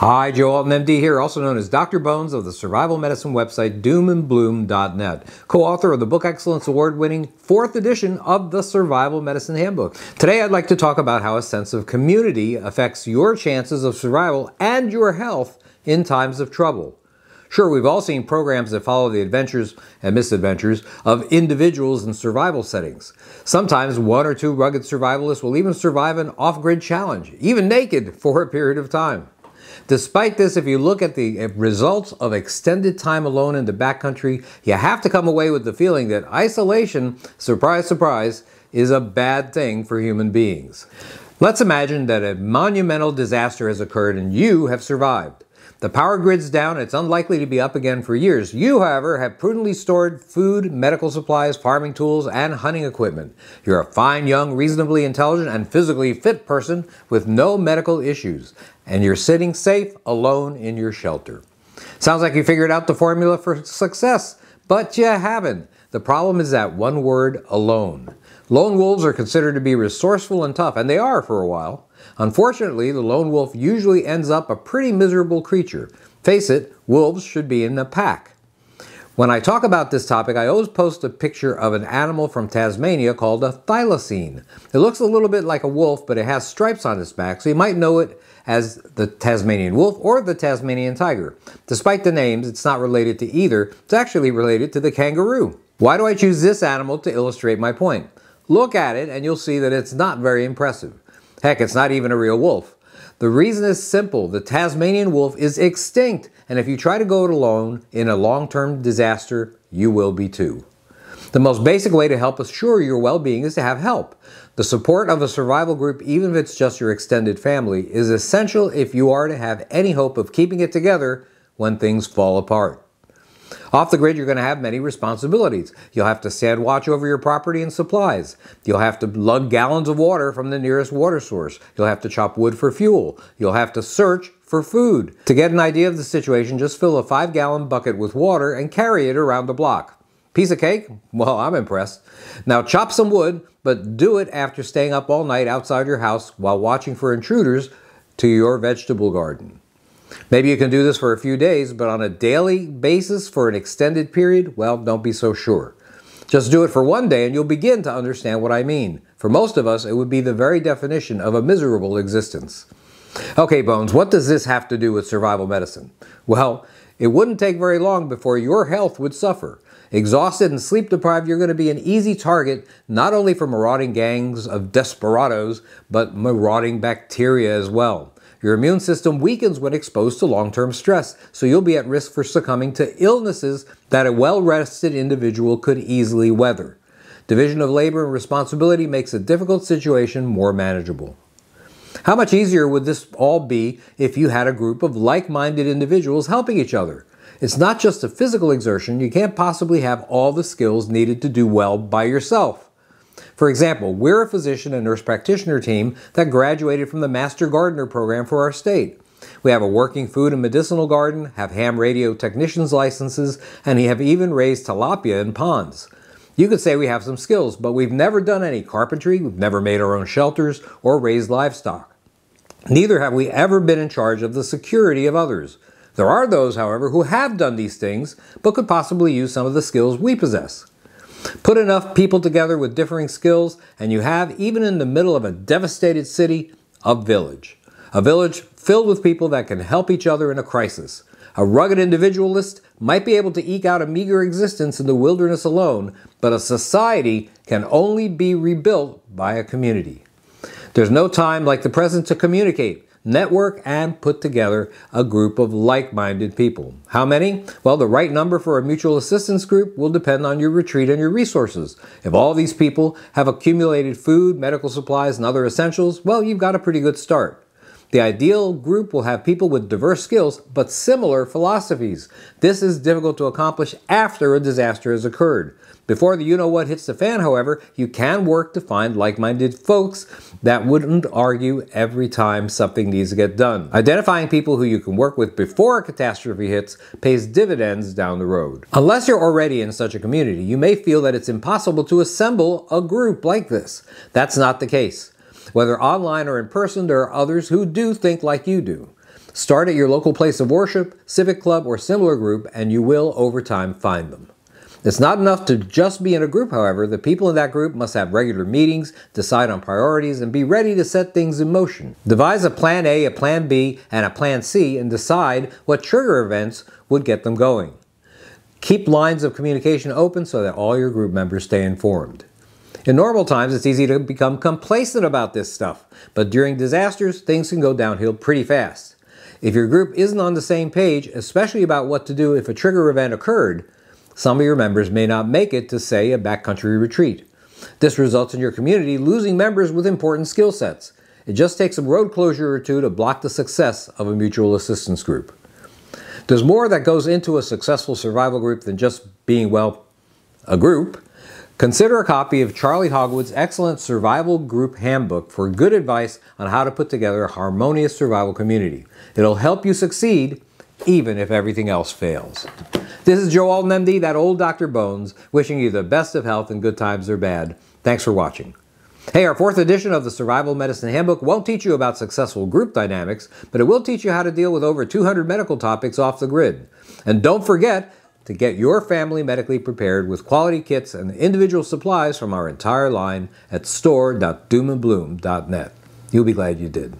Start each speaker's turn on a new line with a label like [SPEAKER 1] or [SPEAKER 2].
[SPEAKER 1] Hi, Joe Alton, MD here, also known as Dr. Bones of the survival medicine website doomandbloom.net, co-author of the Book Excellence Award-winning fourth edition of the Survival Medicine Handbook. Today I'd like to talk about how a sense of community affects your chances of survival and your health in times of trouble. Sure, we've all seen programs that follow the adventures and misadventures of individuals in survival settings. Sometimes one or two rugged survivalists will even survive an off-grid challenge, even naked, for a period of time. Despite this, if you look at the eh, results of extended time alone in the backcountry, you have to come away with the feeling that isolation, surprise, surprise, is a bad thing for human beings. Let's imagine that a monumental disaster has occurred and you have survived. The power grid's down, it's unlikely to be up again for years. You, however, have prudently stored food, medical supplies, farming tools, and hunting equipment. You're a fine, young, reasonably intelligent, and physically fit person with no medical issues, and you're sitting safe alone in your shelter. Sounds like you figured out the formula for success, but you haven't. The problem is that one word alone. Lone wolves are considered to be resourceful and tough, and they are for a while. Unfortunately, the lone wolf usually ends up a pretty miserable creature. Face it, wolves should be in a pack. When I talk about this topic, I always post a picture of an animal from Tasmania called a thylacine. It looks a little bit like a wolf, but it has stripes on its back, so you might know it as the Tasmanian wolf or the Tasmanian tiger. Despite the names, it's not related to either. It's actually related to the kangaroo. Why do I choose this animal to illustrate my point? Look at it and you'll see that it's not very impressive. Heck, it's not even a real wolf. The reason is simple. The Tasmanian wolf is extinct, and if you try to go it alone in a long-term disaster, you will be too. The most basic way to help assure your well-being is to have help. The support of a survival group, even if it's just your extended family, is essential if you are to have any hope of keeping it together when things fall apart. Off the grid, you're going to have many responsibilities. You'll have to stand watch over your property and supplies. You'll have to lug gallons of water from the nearest water source. You'll have to chop wood for fuel. You'll have to search for food. To get an idea of the situation, just fill a five gallon bucket with water and carry it around the block. Piece of cake? Well, I'm impressed. Now chop some wood, but do it after staying up all night outside your house while watching for intruders to your vegetable garden. Maybe you can do this for a few days, but on a daily basis for an extended period, well, don't be so sure. Just do it for one day and you'll begin to understand what I mean. For most of us, it would be the very definition of a miserable existence. Okay, Bones, what does this have to do with survival medicine? Well, it wouldn't take very long before your health would suffer. Exhausted and sleep deprived, you're going to be an easy target not only for marauding gangs of desperados, but marauding bacteria as well. Your immune system weakens when exposed to long-term stress, so you'll be at risk for succumbing to illnesses that a well-rested individual could easily weather. Division of labor and responsibility makes a difficult situation more manageable. How much easier would this all be if you had a group of like-minded individuals helping each other? It's not just a physical exertion, you can't possibly have all the skills needed to do well by yourself. For example, we're a physician and nurse practitioner team that graduated from the Master Gardener program for our state. We have a working food and medicinal garden, have ham radio technician's licenses, and we have even raised tilapia in ponds. You could say we have some skills, but we've never done any carpentry, we've never made our own shelters, or raised livestock. Neither have we ever been in charge of the security of others. There are those, however, who have done these things, but could possibly use some of the skills we possess. Put enough people together with differing skills, and you have, even in the middle of a devastated city, a village. A village filled with people that can help each other in a crisis. A rugged individualist might be able to eke out a meager existence in the wilderness alone, but a society can only be rebuilt by a community. There's no time like the present to communicate, network, and put together a group of like-minded people. How many? Well, the right number for a mutual assistance group will depend on your retreat and your resources. If all these people have accumulated food, medical supplies, and other essentials, well, you've got a pretty good start. The ideal group will have people with diverse skills but similar philosophies. This is difficult to accomplish after a disaster has occurred. Before the you know what hits the fan, however, you can work to find like minded folks that wouldn't argue every time something needs to get done. Identifying people who you can work with before a catastrophe hits pays dividends down the road. Unless you're already in such a community, you may feel that it's impossible to assemble a group like this. That's not the case. Whether online or in person, there are others who do think like you do. Start at your local place of worship, civic club, or similar group, and you will, over time, find them. It's not enough to just be in a group, however. The people in that group must have regular meetings, decide on priorities, and be ready to set things in motion. Devise a plan A, a plan B, and a plan C, and decide what trigger events would get them going. Keep lines of communication open so that all your group members stay informed. In normal times, it's easy to become complacent about this stuff, but during disasters, things can go downhill pretty fast. If your group isn't on the same page, especially about what to do if a trigger event occurred, some of your members may not make it to, say, a backcountry retreat. This results in your community losing members with important skill sets. It just takes a road closure or two to block the success of a mutual assistance group. There's more that goes into a successful survival group than just being, well, a group. Consider a copy of Charley Hogwood's excellent Survival Group Handbook for good advice on how to put together a harmonious survival community. It'll help you succeed even if everything else fails. This is Joe Alton, MD, that old Dr. Bones, wishing you the best of health in good times or bad. Thanks for watching. Hey, our fourth edition of the Survival Medicine Handbook won't teach you about successful group dynamics, but it will teach you how to deal with over 200 medical topics off the grid. And don't forget to get your family medically prepared with quality kits and individual supplies from our entire line at store.doomandbloom.net. You'll be glad you did.